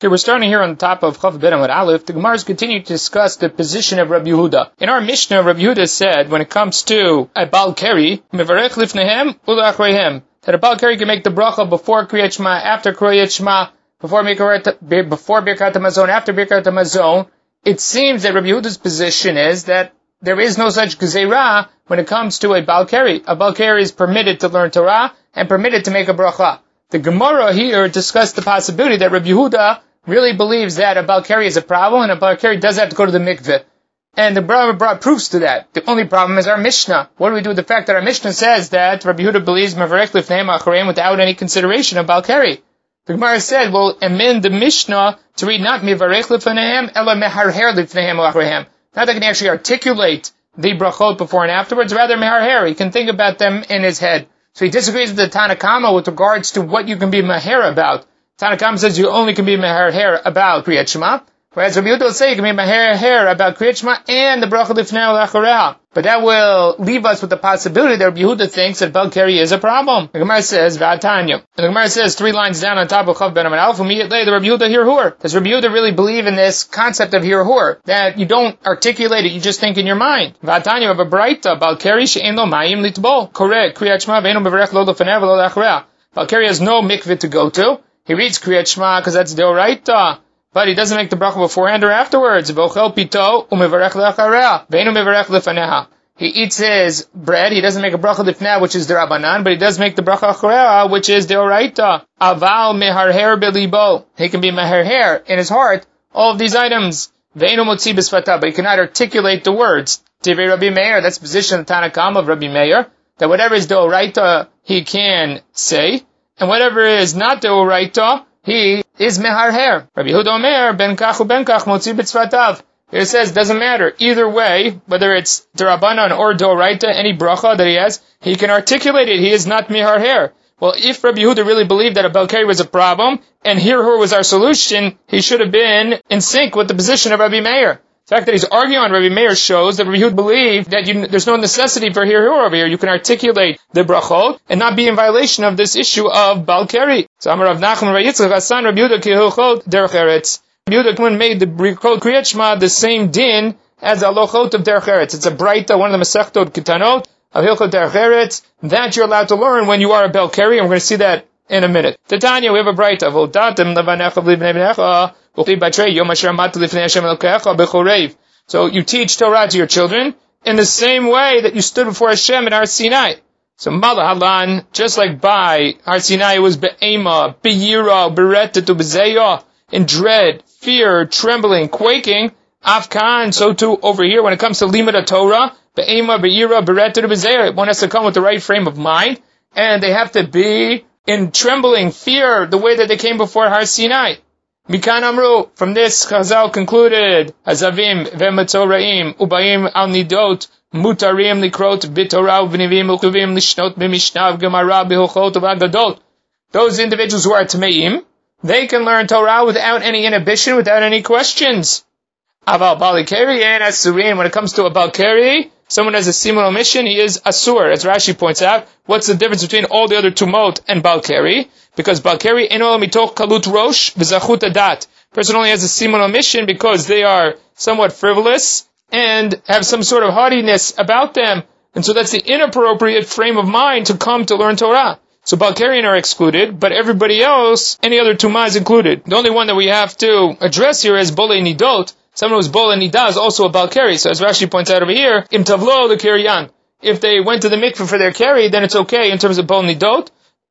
Okay, we're starting here on the top of Chav Ben Amud Aleph. The Gemara is continuing to discuss the position of Rabbi Yehuda. In our Mishnah, Rabbi Yehuda said, when it comes to a Bal Keri, Mevarech Lifnehem Ulachrehem, that a Bal Keri can make the bracha before Kriyat Shema, after Kriyat Shema, before before Birkat Hamazon, after Birkat Hamazon. It seems that Rabbi Yehuda's position is that there is no such gezerah when it comes to a Bal Keri. A Bal Keri is permitted to learn Torah and permitted to make a bracha. The Gemara here discussed the possibility that Rabbi Yehuda really believes that a Balkari is a problem and a Balkari does have to go to the mikveh. And the Brahma brought proofs to that. The only problem is our Mishnah. What do we do with the fact that our Mishnah says that Rabbi Yehuda believes Mavarech Lifneim Achareim without any consideration of Balkari? The Gemara said, well, amend the Mishnah to read not Mivarech Lifneim, Ela Meharher Lifneim Achareim. Not that he can actually articulate the brachot before and afterwards, rather Meharher. He can think about them in his head. So he disagrees with the Tanakama with regards to what you can be Meher about. Tanakam says you only can be meher hair about Kriyat Shema, whereas Rabbi Yehuda will say you can be meher hair about Kriyat Shema and the bracha lifnei lachareha. But that will leave us with the possibility that Rabbi Yehuda thinks that Balkari is a problem. The Gemara says, V'atanya. The Gemara says three lines down on top of Chav Ben Amad Alpha, immediately the Rabbi Yehuda Hirhur. Does Rabbi Yehuda really believe in this concept of Hirhur? That you don't articulate it, you just think in your mind. V'atanya of a Braita, Balkari she'en lo mayim litbol. Correct. Kriyat Shema ve'enu beverech lo lefenev lo lachareha. Balkari has no mikveh to go to. He reads Kriyat Shema because that's Deoraita. But he doesn't make the bracha beforehand or afterwards. He eats his bread. He doesn't make a bracha lifneh, which is the Rabbanan, but he does make the bracha achareha, which is the. Aval meharher belibo. He can be meharher in his heart. All of these items. But he cannot articulate the words. Tivei Rabbi Meir, that's the position of Tanakam of Rabbi Meir, that whatever is the Oraita, he can say and whatever is not the uraita, he is meharher. Rabbi Yehuda Omer, ben kach ben kach motzi b'tzvatav. It says, doesn't matter. Either way, whether it's derabanan or doraita, any bracha that he has, he can articulate it. He is not miharher. Well, if Rabbi Yehuda really believed that a Balkari was a problem, and here was our solution, he should have been in sync with the position of Rabbi Meir. The fact that he's arguing on Rabbi Meir shows that Rabbi Yehuda believed that you, there's no necessity for here or over here. You can articulate the brachot and not be in violation of this issue of Balkari. So Amar Rav Nachman Rabbi Yitzchak Hasan Rabbi Yehuda Kihuchot Derech Eretz. Rabbi Yehuda made the brachot Kriyat Shema the same din as alochot of Derech Eretz. It's a brighta, one of the Masechtot Kitanot of Hilchot Derech Eretz that you're allowed to learn when you are a Balkari. And we're going to see that in a minute. Titania, we have a brighta. So you teach Torah to your children in the same way that you stood before Hashem in Har Sinai. So Malahalan, just like by Har Sinai was be'ema, be'yira, bereta to bezeya, in dread, fear, trembling, quaking, Afkan, so too over here when it comes to limud Torah, be'ema, be'yira, bereta to bezeya, one has to come with the right frame of mind, and they have to be in trembling, fear, the way that they came before Har Sinai. Mikan Amru, from this Chazal concluded, Hazavim ve'matzoraim ubayim al nidot mutarim likrot bitorah v'nivim ukuvim lishnot b'mishnav gemara b'hochot v'agadot. Those individuals who are Tmeim, they can learn Torah without any inhibition, without any questions. Aval and Asurin, when it comes to a Balkari, someone has a simon omission, he is Asur, as Rashi points out. What's the difference between all the other Tumot and Balkari? because Balkari mitoch kalut rosh v'zachut adat. Person only has a simon omission because they are somewhat frivolous and have some sort of haughtiness about them, and so that's the inappropriate frame of mind to come to learn Torah. So Balkarian are excluded, but everybody else, any other Tumah is included. The only one that we have to address here is Bole Nidot. Someone who's Bole Nidah is also a Balkari. So as Rashi points out over here, Im Tavlo the Kiryan. If they went to the mikveh for their carry, then it's okay in terms of Bol Nidot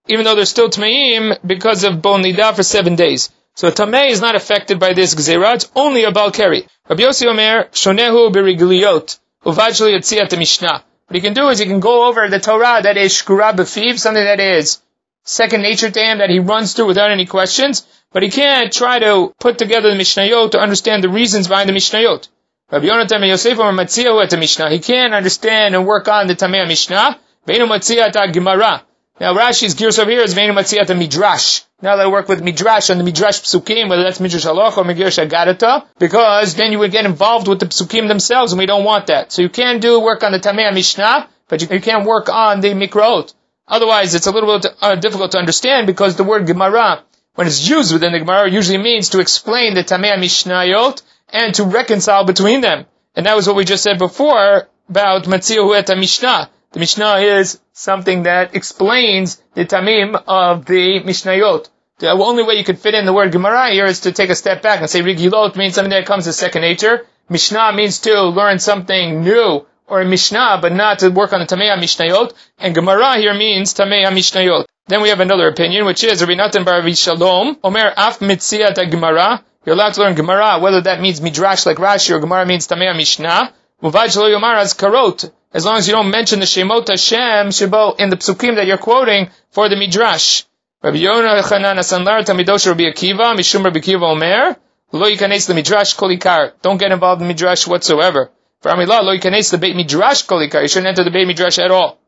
even though they're still Tmeim because of Bon Nida for seven days. So a Tameh is not affected by this Gzerah, it's only a Balkari. Rabbi Yossi Omer, Shonehu Berigliot, Uvajli Yotziat Mishnah. What he can do is he can go over the Torah that is Shkura Befiv, something that is second nature to him that he runs through without any questions, but he can't try to put together the Mishnayot to understand the reasons behind the Mishnayot. Rabbi Yonatan Yosef Omer Matziyahu at the Mishnah. He can't understand and work on the Tameh Mishnah. Veinu Matziyat Gemara. Now Rashi's gears over here is Veinu Matziyat Midrash. Now they work with Midrash and the Midrash Psukim, whether that's Midrash Halach or Midrash Agadata, because then you would get involved with the Psukim themselves, and we don't want that. So you can do work on the Tamei Mishnah, but you, you can't work on the Mikrot. Otherwise, it's a little bit uh, difficult to understand because the word Gemara, when it's used within the Gemara, it usually means to explain the Tamei Mishnayot and to reconcile between them. And that was what we just said before about Matziyahu et Mishnah. The Mishnah is something that explains the Tamim of the Mishnayot. The only way you could fit in the word Gemara here is to take a step back and say Rigilot means something that comes as second nature. Mishnah means to learn something new or a Mishnah, but not to work on the Tamei Mishnayot. And Gemara here means Tamei Mishnayot. Then we have another opinion, which is Rabbi Natan Bar Shalom, Omer Af Mitziat Gemara. You're allowed to learn Gemara, whether that means Midrash like Rashi or Gemara means Tamei Mishnah. Muvad Shalo Yomar as Karot. As long as you don't mention the Shemot Hashem Shebo in the psukim that you're quoting for the Midrash. Rabbi Yonah Chanan Asanlar Tamidosh Rabbi Akiva Mishum Rabbi Akiva Omer Lo Yikanes the Midrash Kolikar. Don't get involved in Midrash whatsoever. For Amilah Lo Yikanes the Beit Midrash Kolikar. You shouldn't enter the Beit Midrash at all.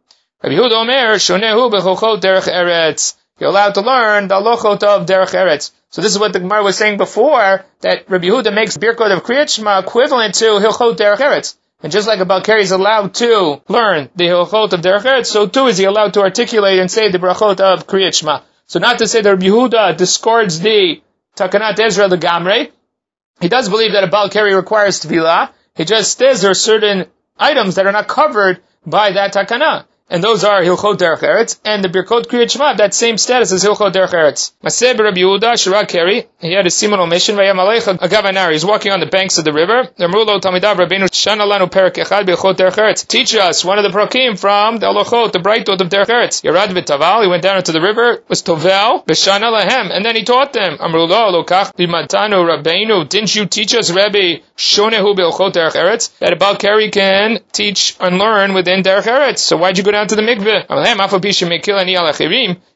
Rabbi Omer, Shonehu Bechochot Derech Eretz. You're allowed to learn the lochot of Derech Eretz. So this is what the Gemara was saying before, that Rabbi Yehuda makes Birkot of Kriyat Shema equivalent to Hilchot Derech Eretz. And just like a Balkari is allowed to learn the Hilchot of Derech Eretz, so too is he allowed to articulate and say the Brachot of Kriyat. So not to say that Rabbi Yehuda discards the Takanat Ezra the Gamre. He does believe that a Balkari requires Tefillah. He just says there are certain items that are not covered by that Takana and those are Hilchot Derech Eretz, and the Birkot Kriyat Shema that same status as Hilchot Derech Eretz. Maseh Rabbi Yehuda, Shira Keri, he had a Simon mission, Vayam Alecha, Agavanar, he's walking on the banks of the river, Amrulo Tamidav Rabbeinu Shana Lanu Perak Echad Birkot Derech Eretz. Teach us one of the Prokim from the Alochot, the Brightot of Derech Eretz. Yarad V'Taval, he went down into the river, was Tovel, B'Shana Lahem, and then he taught them, Amrulo Lokach B'Matanu Rabbeinu, didn't you teach us, Rabbi, Shonehu B'Ilchot Derech Eretz, that a Balkari can teach and learn within Derech Eretz. So why'd you go down to the mikveh.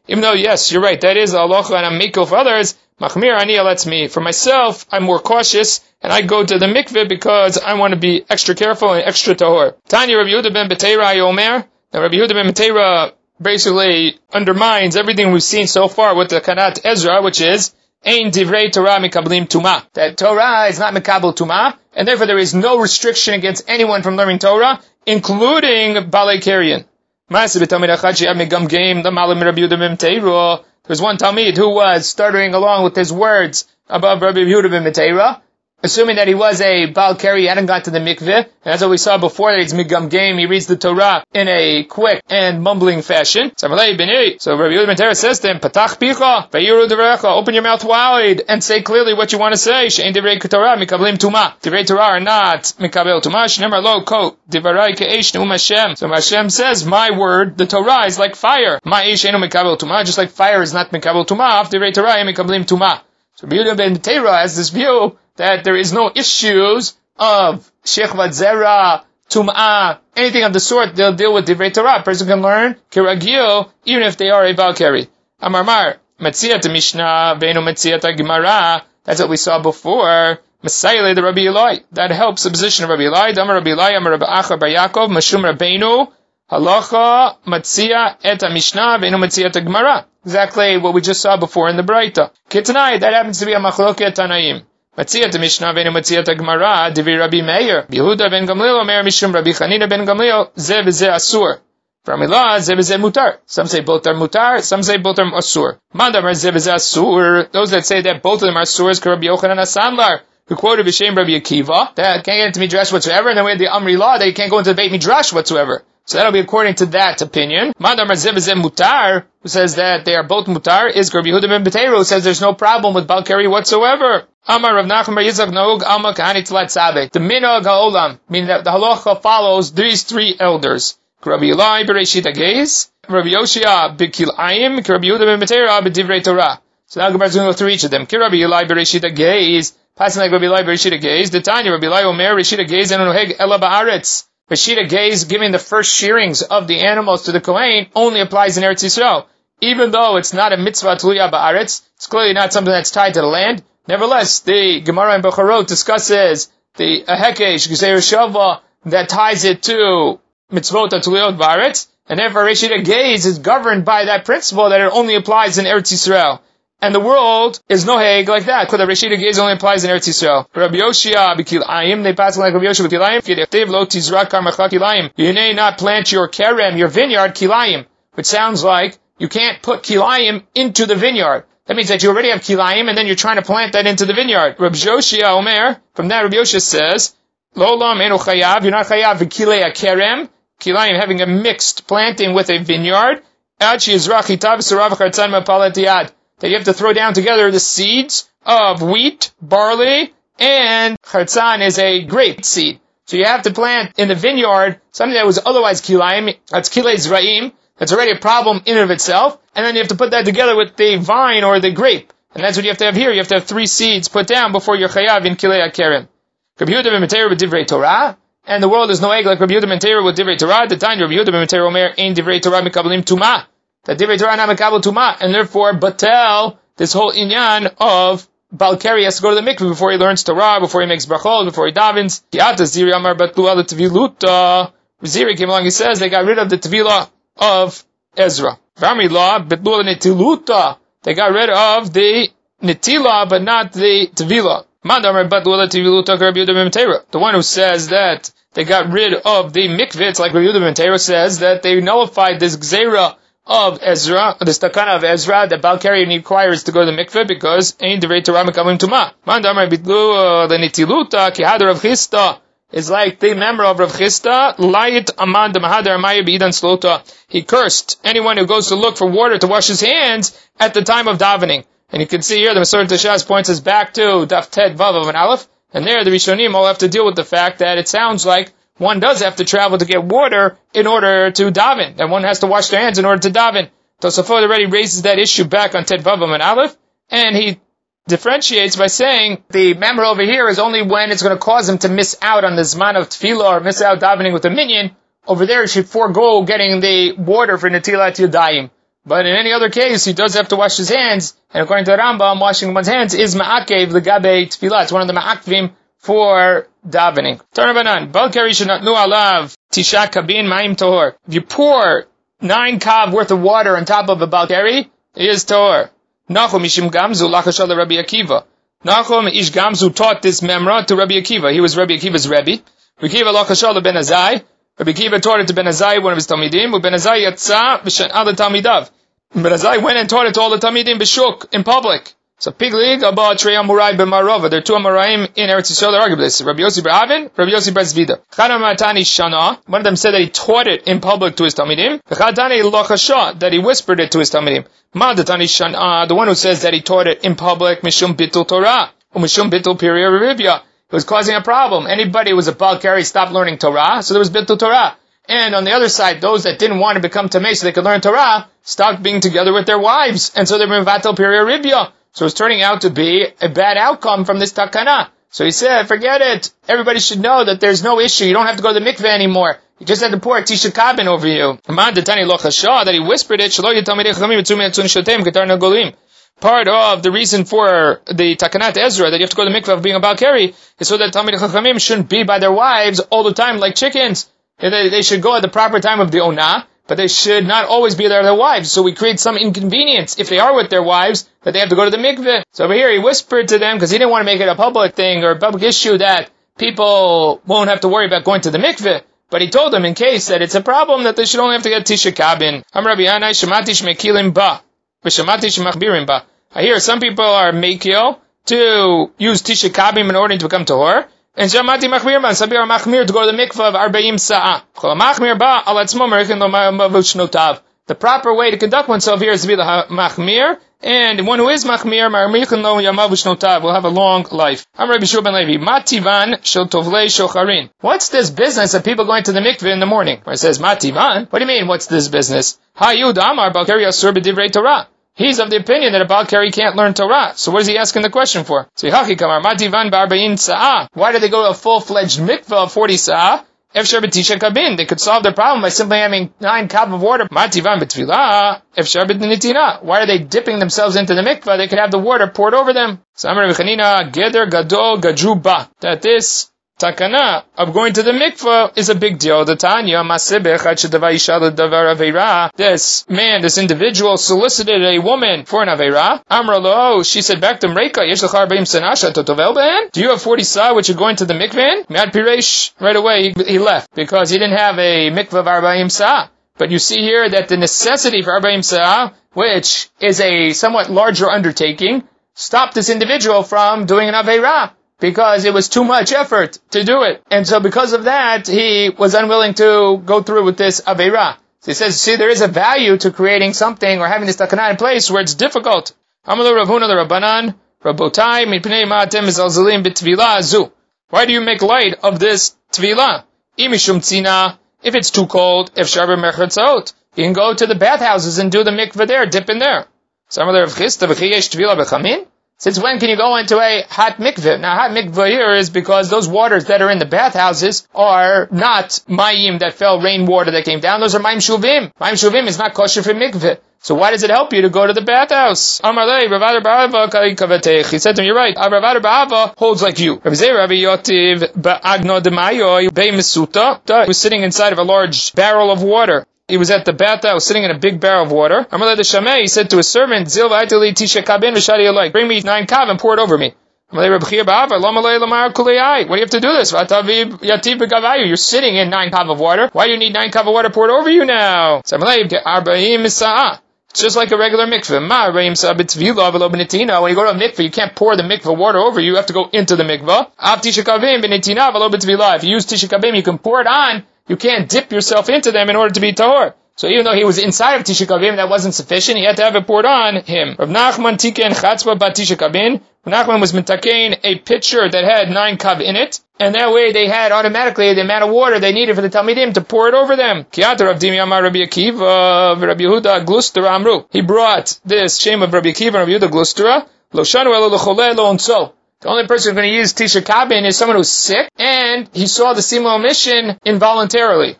Even though, yes, you're right, that is Allah and I'm mikveh for others, machmir ani lets me. For myself, I'm more cautious, and I go to the mikveh because I want to be extra careful and extra tahor. Tanya Rabbi Yehuda ben Beteira Yomer. Now Rabbi Yehuda ben Beteira basically undermines everything we've seen so far with the Kanat Ezra, which is Ein divrei Torah mikablim tuma. That Torah is not mikabel tuma, and therefore there is no restriction against anyone from learning Torah, including Balei Kerian. There's one Talmid who was stuttering along with his words above Rabbi Yehuda ben Beteira, assuming that he was a Balkari, he hadn't got to the mikveh, that's what we saw before, he's Migam Game, he reads the Torah in a quick and mumbling fashion. So Rabbi Yehuda ben says to him, Patach picha, vayiru derecha, open your mouth wide, and say clearly what you want to say. She'en divrei Torah, mikablim tuma. Divrei Torah are not mikabel tuma, shnemar lo ko, divrai ke'esh ne'um Hashem. So Hashem says, my word, the Torah is like fire. Ma ish enu mikabel tuma, just like fire is not mikabel tuma, divrei Torah mikablim tuma. So Rabbi Yehuda ben Teira has this view that there is no issues of Shechvat Zera, Tum'ah, anything of the sort, they'll deal with Divrei Torah. A person can learn Kiragio, even if they are a Balkari. Amarmar, Metziyat Mishnah, Beinu Metziyat Gemara, that's what we saw before. Messiah the Rabbi Eloi. That helps the position of Rabbi Eloi. Damar Rabbi Eloi, Amar Rabbi Acha Bar Yaakov, Mashum Rabbeinu, Halacha, Matzia, Et Mishnah, Beinu Metziyat Gemara. Exactly what we just saw before in the Braita. Kitanai, that happens to be a Machloket Tanaim. Matziyat Mishnah v'enu Matziyat Gemara divi Rabbi Meir. Yehuda ben Gamliel Omer Mishum Rabbi Chanina ben Gamliel Ze v'ze Asur. From Ilah, Ze v'ze Mutar. Some say both are Mutar, some say both are Asur. Mandamar Ze v'ze Asur. Those that say that both of them are Asur is Rabbi Yochanan Asandlar who quoted B'Shem Rabbi Akiva, that can't get into Midrash whatsoever, and then we had the Amri law that you can't go into the Beit Midrash whatsoever. So that'll be according to that opinion. Madam Razibazim Mutar, who says that they are both Mutar, is Rabbi Yehuda ben Beteira, who says there's no problem with Balkari whatsoever. Amar Rav Nachman Bar Yitzchak Noog Alma Kahani Tlat. The Minog HaOlam, meaning that the halacha follows these three elders. Rabbi Eli Bereshit Agez, Rabbi Yoshia B'Kilayim, Rabbi Yehuda ben Beteira B'Divrei Torah. So now Gemara is going to go through each of them. Rabbi Eli Bereshit Agez, passing like Rabbi Eli Bereshit Agez, the Tanya Rabbi Eli Omer Bereshit Agez and Noheg Ela Ba'aretz. Rashida Gaze giving the first shearings of the animals to the Kohen only applies in Eretz Yisrael. Even though it's not a mitzvah tluya ba'aretz, it's clearly not something that's tied to the land. Nevertheless, the Gemara in Becharot discusses the Hekesh, Gezer Shava, that ties it to mitzvot tluyot ba'aretz, and therefore Rashida Gaze is governed by that principle that it only applies in Eretz Yisrael. And the world is no hag like that. The Rashida Gaze only applies in Eretz Yisrael. Rabbi Yoshia b'kilayim, they pass like Rabbi Yoshia b'kilayim, v'yedechtev lo tizrak karmacha kilayim. You may not plant your kerem, your vineyard, kilayim. Which sounds like you can't put kilayim into the vineyard. That means that you already have kilayim and then you're trying to plant that into the vineyard. Rabbi Joshia Omer, from that Rabbi Joshia says, Lo lam enu chayav, you're not chayav v'kilei kerem, kilayim having a mixed planting with a vineyard, that you have to throw down together the seeds of wheat, barley, and chartzan is a grape seed. So you have to plant in the vineyard something that was otherwise kilayim, that's kilei zraim, that's already a problem in and of itself, and then you have to put that together with the vine or the grape. And that's what you have to have here. You have to have three seeds put down before you're chayav in kilei akerem. Torah, and the world is no egg like Rabbi Yehuda ben with divrei Torah. The time Rabbi Yehuda ben omer ein divrei Torah mikabelim tuma. That divrei Torah not mikabel tuma, and therefore batel this whole inyan of Balkari has to go to the mikveh before he learns Torah, before he makes brachot, before he davens. Ziri Amar. Ziri came along, he says they got rid of the Tvila of Ezra. Vami law, Batlu Netiluta. They got rid of the Netila, but not the Tvila. The one who says that they got rid of the mikveh, like Rabbi Yehuda says that they nullified this gzera of Ezra, the stakana of Ezra, that Balkari requires to go to the mikveh because ain't the Torah mekalim tuma. Mandamar bitlu uh, the nitiluta kihadar of Chisda is like the member of Rav Chisda, Layit Amand Mahadar Maya Bidan Slota. He cursed anyone who goes to look for water to wash his hands at the time of davening. And you can see here the Masorah Tashaz points us back to Daf Ted Vav of an Aleph. And there the Rishonim all have to deal with the fact that it sounds like one does have to travel to get water in order to daven, and one has to wash their hands in order to daven. Tosafot already raises that issue back on Ted Vavam and Aleph, and he differentiates by saying the member over here is only when it's going to cause him to miss out on the Zman of Tefillah or miss out davening with a minyan. Over there, he should forego getting the water for Natilat Yadayim. But in any other case, he does have to wash his hands, and according to the Rambam, washing one's hands is ma'akev legabe tefillah. It's one of the ma'akvim for davening. Tarabanan, Balkari should not know alav tisha kabin ma'im tohor. If you pour nine kav worth of water on top of a Balkari, it is tohor. Nachum ishim gamzu lachashal Rabbi Akiva. Nachum ish gamzu taught this memra to Rabbi Akiva. He was Rabbi Akiva's Rebbe. Rabbi Akiva lachashal ben Azai. Rabbi Akiva taught it to Ben Azai, one of his Talmidim. Ben Azai yatsa b'shen other Talmidav. Ben Azai went and taught it to all the Talmidim b'shuk, in public. So piglig about Trey Amurai b'Marova. There are two Amuraim in Eretz Yisrael. They're arguably this. Rabbi Yossi B'Avin, Rabbi Yossi B'Zvida. Chana Shana. One of them said that he taught it in public to his Talmidim. Chadani Lochasha, that he whispered it to his Talmidim. Madatani Shana, the one who says that he taught it in public, Mishum Bitul Torah. Mishum Bitul Piriya Rivya. It was causing a problem. Anybody who was a Balkari stopped learning Torah, so there was Bitul Torah. And on the other side, those that didn't want to become Tameh so they could learn Torah, stopped being together with their wives. And so they were Vatal Piriya Ribya. So it's turning out to be a bad outcome from this takana. So he said, forget it. Everybody should know that there's no issue. You don't have to go to the mikveh anymore. You just had to pour a tisha kabin over you. That he whispered it. Part of the reason for the takanat Ezra that you have to go to the mikveh of being a balkari is so that Talmid Chachamim shouldn't be by their wives all the time like chickens. They should go at the proper time of the onah but they should not always be there with their wives. So we create some inconvenience if they are with their wives that they have to go to the mikveh. So over here he whispered to them because he didn't want to make it a public thing or a public issue that people won't have to worry about going to the mikveh. But he told them in case that it's a problem that they should only have to get tisha kabin. ba. I hear some people are mekil to use tisha kabin in order to become tahor. And Shamati Machmir Machmir to go to the mikvah of Arba'im. Machmir Ba, Merichin Lo. The proper way to conduct oneself here is to be the Machmir, and one who is Machmir, Ma'armichin Lo will have a long life. I'm Rabbi Ben Levi. Mativan Shocharin. What's this business of people going to the mikvah in the morning? Where it says Mativan? What do you mean, what's this business? Hayud Amar Balkari Asur Torah. He's of the opinion that a Balkari can't learn Torah. So what is he asking the question for? Why do they go to a full-fledged mikvah of 40 sa'ah? They could solve their problem by simply having nine cup of water. Why are they dipping themselves into the mikvah? They could have the water poured over them. That this takana of going to the mikvah is a big deal. The Tanya This man, this individual solicited a woman for an avera. Amralo, she said back to Mreka. Do you have 40 sa which are going to the mikvah? Mad Piresh, right away he, he left because he didn't have a mikvah of arba'im sa. But you see here that the necessity for arba'im sa which is a somewhat larger undertaking, stopped this individual from doing an Aveirah because it was too much effort to do it. And so because of that, he was unwilling to go through with this Aveirah. So he says, see, there is a value to creating something or having this takana in place where it's difficult. Why do you make light of this Tvila? If it's too cold, if you can go to the bathhouses and do the mikveh there, dip in there. Since when can you go into a hot mikveh? Now, hot mikveh here is because those waters that are in the bathhouses are not mayim that fell rainwater that came down. Those are mayim shuvim. Mayim shuvim is not kosher for mikveh. So why does it help you to go to the bathhouse? He said to me, you're right. Ravada Ba'ava holds like you. Rabbi Rabbi was sitting inside of a large barrel of water. He was at the bathhouse sitting in a big barrel of water. He said to his servant, Bring me nine kav and pour it over me. What do you have to do this? You're sitting in nine cup of water. Why do you need nine cup of water poured over you now? It's just like a regular mikveh. When you go to a mikveh, you can't pour the mikveh water over you. You have to go into the mikveh. If you use tishakabim, you can pour it on. You can't dip yourself into them in order to be tahor. So even though he was inside of Tishakabim, that wasn't sufficient. He had to have it poured on him. Rav Nachman Tiken Chatzba Bat Tishakabim. Nachman was mitakein a pitcher that had nine kav in it, and that way they had automatically the amount of water they needed for the Talmidim to pour it over them. Rav. He brought this shame of Rabbi Akiva and Rabbi Yehuda Glustera. The only person who's going to use Tisha Kabin is someone who's sick, and he saw the Simo mission involuntarily.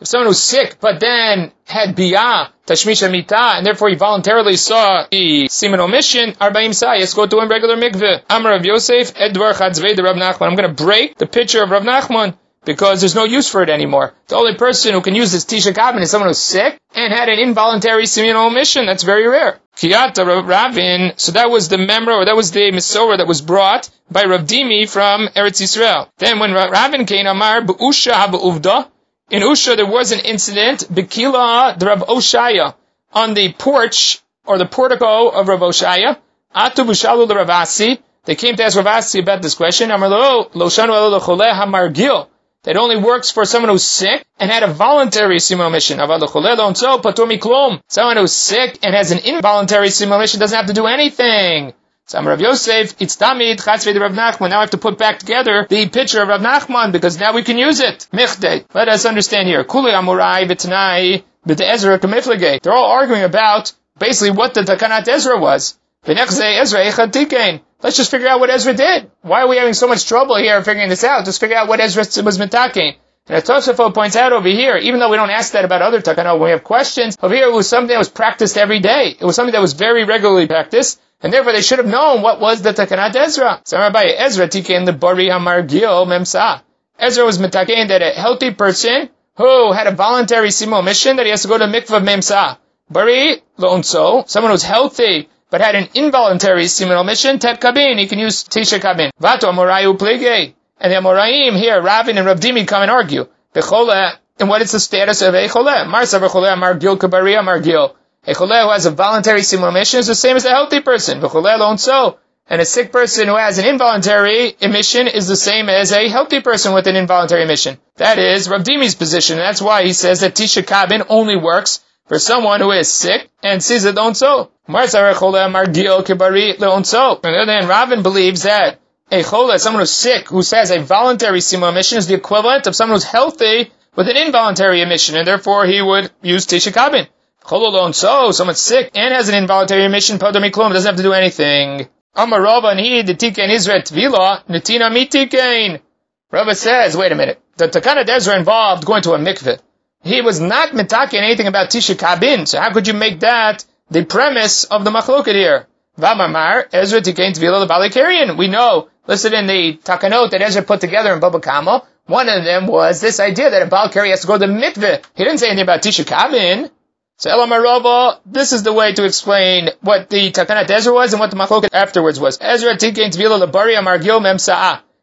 If someone who's sick, but then had biyah, tashmisha mita, and therefore he voluntarily saw the semen omission, arba'im sayas, go to a regular mikveh. Amar of Yosef, Edwar chatzvei the Rav Nachman. I'm going to break the picture of Rav Nachman because there's no use for it anymore. The only person who can use this Tisha Kabin is someone who's sick and had an involuntary semen omission. That's very rare. Kiyata Ravin, so that was the memra, or that was the Misora that was brought by Rav Dimi from Eretz Yisrael. Then when Ravin came, Amar, Be'usha ha'ba'uvda, in Usha, there was an incident, Bekila, the Rav Oshaya, on the porch, or the portico of Rav Oshaya. Atu Bushalu the Ravasi. They came to ask Ravasi about this question. Amarlo, Loshanu Chole Hamargil. That only works for someone who's sick and had a voluntary simo mission. Someone who's sick and has an involuntary simo mission doesn't have to do anything. So Rav Yosef, it's Tamid, Chatzvei Rav Nachman. Now I have to put back together the picture of Rav Nachman because now we can use it. Let us understand here. Kuli Amurai v'tanai Ezra kamiflige. They're all arguing about basically what the Takanat Ezra was. Let's just figure out what Ezra did. Why are we having so much trouble here figuring this out? Just figure out what Ezra was mitakein. And Tosafot points out over here, even though we don't ask that about other takanot, when we have questions, over here it was something that was practiced every day. It was something that was very regularly practiced. And therefore they should have known what was the Takanat Ezra. So Rabbi Ezra tikein the Bari Hamargil Memsa. Ezra was mitakein that a healthy person who had a voluntary simo mission that he has to go to mikvah memsa. Bari lonso, someone who's healthy but had an involuntary seminal mission, tet kabin, he can use tisha kabin. Vato amorayu plige. And the amoraim here, Ravin and Ravdimi come and argue. Bechole, and what is the status of a chole? Marsa v'chole amar gil kabari amar gil. A chole who has a voluntary simul emission is the same as a healthy person. so. And a sick person who has an involuntary emission is the same as a healthy person with an involuntary emission. That is Rav Dimi's position. And that's why he says that Tisha Kabin only works for someone who is sick and sees it on so. On the other hand, Ravin believes that a chola, someone who's sick, who says a voluntary simul emission is the equivalent of someone who's healthy with an involuntary emission, and therefore he would use Tisha Kabin. Chololon so, someone's sick and has an involuntary emission, Podomiklum doesn't have to do anything. Amar Rava and he, the Tiken Israel Tvila, Natina Mitikein. Rava says, wait a minute, the Takana Ezra involved going to a mikveh. He was not mitaking anything about Tisha Kabin, so how could you make that the premise of the machloket here? Vamamar, Ezra Tikein Tvila the Balikarian. We know, listed in the Takanot that Ezra put together in Baba Kama, one of them was this idea that a Balkari has to go to the mikveh. He didn't say anything about Tisha Kabin. So Elamarova, this is the way to explain what the Takanat Ezra was and what the Machloket afterwards was. Ezra Tikain Tvila Labari Amargil Mem.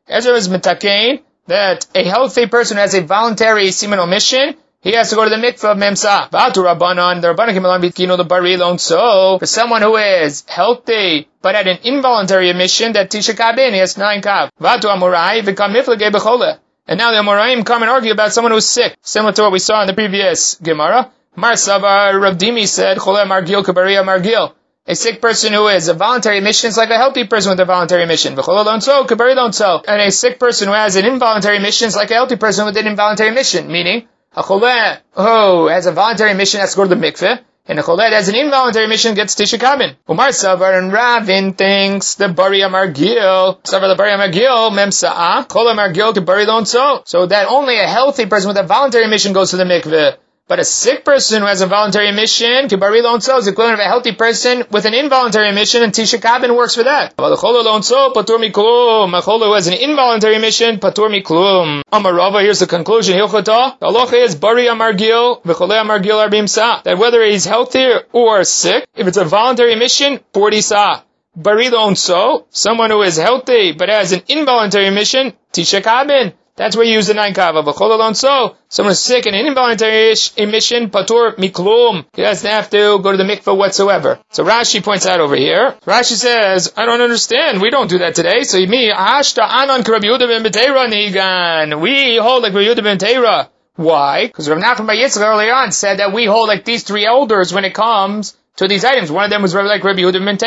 Ezra is mitakein that a healthy person has a voluntary semen omission. He has to go to the mikveh of Memsa. Vatu Rabbanon, the Rabbanon came along, Bitkino the Barilon. So, for someone who is healthy, but at an involuntary emission, that Tisha Kabin, he has nine kav. Vatu Amurai, Vikam Miflage Bechole. And now the Amoraim come and argue about someone who's sick, similar to what we saw in the previous Gemara. Mar Savar Rabdimi said, Chole Margil Kabaria Margil. A sick person who is a voluntary emission is like a healthy person with a voluntary emission. And a sick person who has an involuntary emission is like a healthy person with an involuntary emission, meaning a cholet who has a voluntary mission has to go to the mikveh, and a cholet has an involuntary mission gets tisha kabin. Umar Savar and Ravin thinks the bari amargil, Savar the bari amargil, mem sa'a, chol amargil to bari so. So that only a healthy person with a voluntary mission goes to the mikveh. But a sick person who has a voluntary emission, kibari lonso, is equivalent of a healthy person with an involuntary emission, and tisha kabin works for that. patur miklum. Who has an involuntary emission, patur miklum. Amarava, here's the conclusion. Hilchata, the halacha is bari amargil, v'chole amargil arbim sa. That whether he's healthy or sick, if it's a voluntary emission, 40 sa. Bari lonso, someone who is healthy but has an involuntary emission, tisha kabin. That's where you use the nine kava. V'chol alone so. Someone is sick and an involuntary emission, patur miklum. He doesn't have to go to the mikveh whatsoever. So Rashi points out over here. Rashi says, I don't understand. We don't do that today. So me, ashta anan Rabbi Yehuda ben nigan. We hold like Rabbi Yehuda ben Why? Because Rav Nachman Bar Yitzchak earlier on said that we hold like these three elders when it comes to these items. One of them was like Rabbi Yehuda ben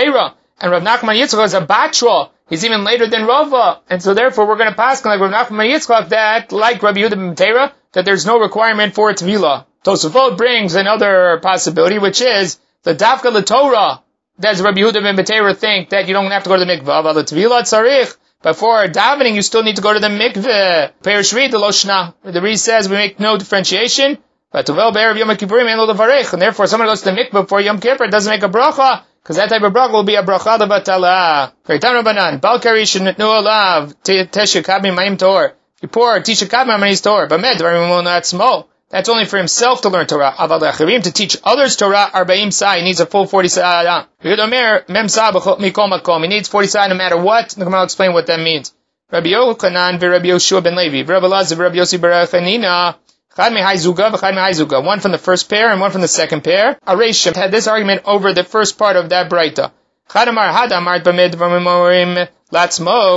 And Rav Nachman Yitzchak is a batra. He's even later than Rava. And so therefore we're going to pass like Rav Nachman Yitzchak that, like Rabbi Yehuda ben that there's no requirement for Tvila. Tosafot brings another possibility, which is the Dafka the Torah. Does Rabbi Yehuda ben think that you don't have to go to the mikvah? But the Tvila tzarich. Before davening, you still need to go to the mikveh. Perishri the Loshna. The Re says we make no differentiation. But to well bear of Yom Kippurim and the And therefore someone goes to the mikveh before Yom Kippur, doesn't make a bracha. Because that type of bracha will be a bracha the batala. Kaitan Rabbanan, Balkari shenitnu alav, tesha kabim ma'im tor. You pour tisha kabim ma'im tor. Bamed, dvarim not small. That's only for himself to learn Torah. Aval achirim to teach others Torah, arba'im sa, he needs a full 40 sa. Ah, ah. Mem sa mikol makom. He needs 40 sa no matter what. The Gemara will explain what that means. Rabbi Yochanan, Rabbi Yoshua ben Levi, Rabbi Lazar, Rabbi Yossi Barachanina, one from the first pair and one from the second pair. Areshim had this argument over the first part of that Braita.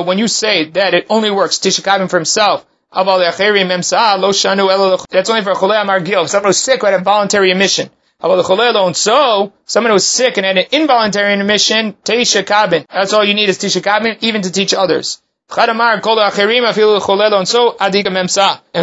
When you say that it only works Tishakabim for himself, that's only for Cholei Amargil, someone who's sick who had a voluntary emission. So, someone who's sick and had an involuntary emission, Tishakabin. That's all you need is Tishakabin, even to teach others. And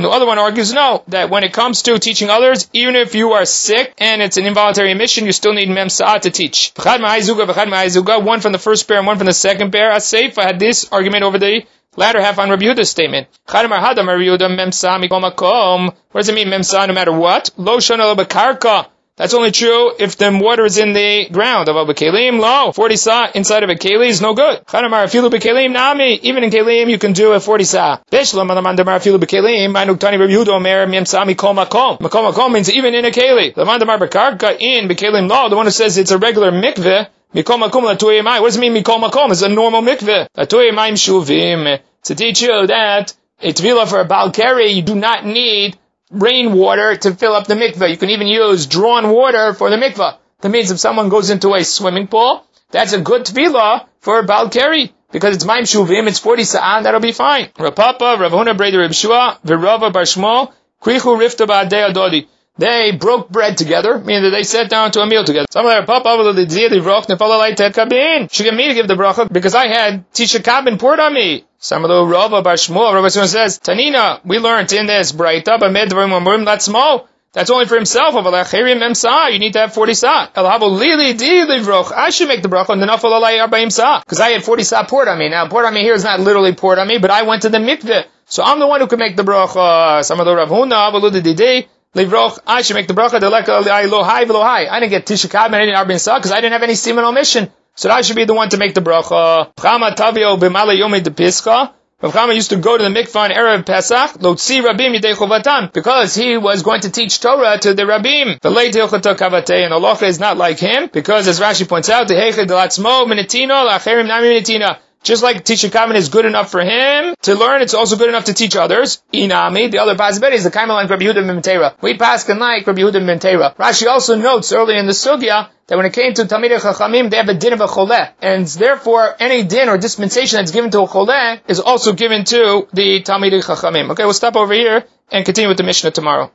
the other one argues no, that when it comes to teaching others, even if you are sick and it's an involuntary emission, you still need memsa to teach. One from the first pair and one from the second pair. Aseifa had this argument over the latter half on Rabbi Yehuda's statement. What does it mean, memsa, no matter what? Lo that's only true if the water is in the ground. Of a kelim, low. 40 sa inside of a keli is no good. Chanamar afilu bekelim nami. Even in kelim you can do a 40 sa. Bishlam alamandamar afilu bekelim. Manuktani Rabbi Yehuda omer miemsami kol makom. Makom makom means even in a keli. Lamandamar bekarka in bekelim law. The one who says it's a regular mikveh. Mikom makom latuyemai. What does it mean mikom makom? It's a normal mikveh. Latuyemai shuvim. To teach you that a tvila for a balkari, you do not need rainwater to fill up the mikveh. You can even use drawn water for the mikveh. That means if someone goes into a swimming pool, that's a good tefillah for Balkari. Because it's Maim Shuvim, it's 40 sa'an, that'll be fine. Rapapa, Ravuna Breda Ribshua, Virava Barshmo, Krichu Rifta Ba'adei. They broke bread together, meaning that they sat down to a meal together. Some of their papa She get me to give the bracha because I had tisha kabin poured on me. Some of the Rava Bar Shmuel, Rabbi says, Tanina, we learned in this Braita, Bamedvarim that's small. That's only for himself. You need to have 40 sa. I should make the bracha. Because I had 40 sa poured on me. Now, poured on me here is not literally poured on me, but I went to the mikveh. So I'm the one who can make the bracha. Some of the Rav Huna, I should make the bracha I didn't get Tisha Kab and I didn't Arbin Sa because I didn't have any semen omission. So I should be the one to make the bracha. Chama Tavio. Rav Chama used to go to the mikvah on Erev Pesach, lotzi rabim yidei chovatam, because he was going to teach Torah to the rabim. The late hilchata kavate, and Allah is not like him, because as Rashi points out, the heichad delatzmo minetino, lacherim nami minetina. Just like teaching Kamen is good enough for him to learn, it's also good enough to teach others. Inami, the other possibility is the Kamen like Rabbi Yehuda ben We pass and like Rabbi Yehuda ben Rashi also notes early in the Sugya that when it came to Talmidei Chachamim, they have a din of a choleh. And therefore, any din or dispensation that's given to a choleh is also given to the Talmidei Chachamim. Okay, we'll stop over here and continue with the Mishnah tomorrow.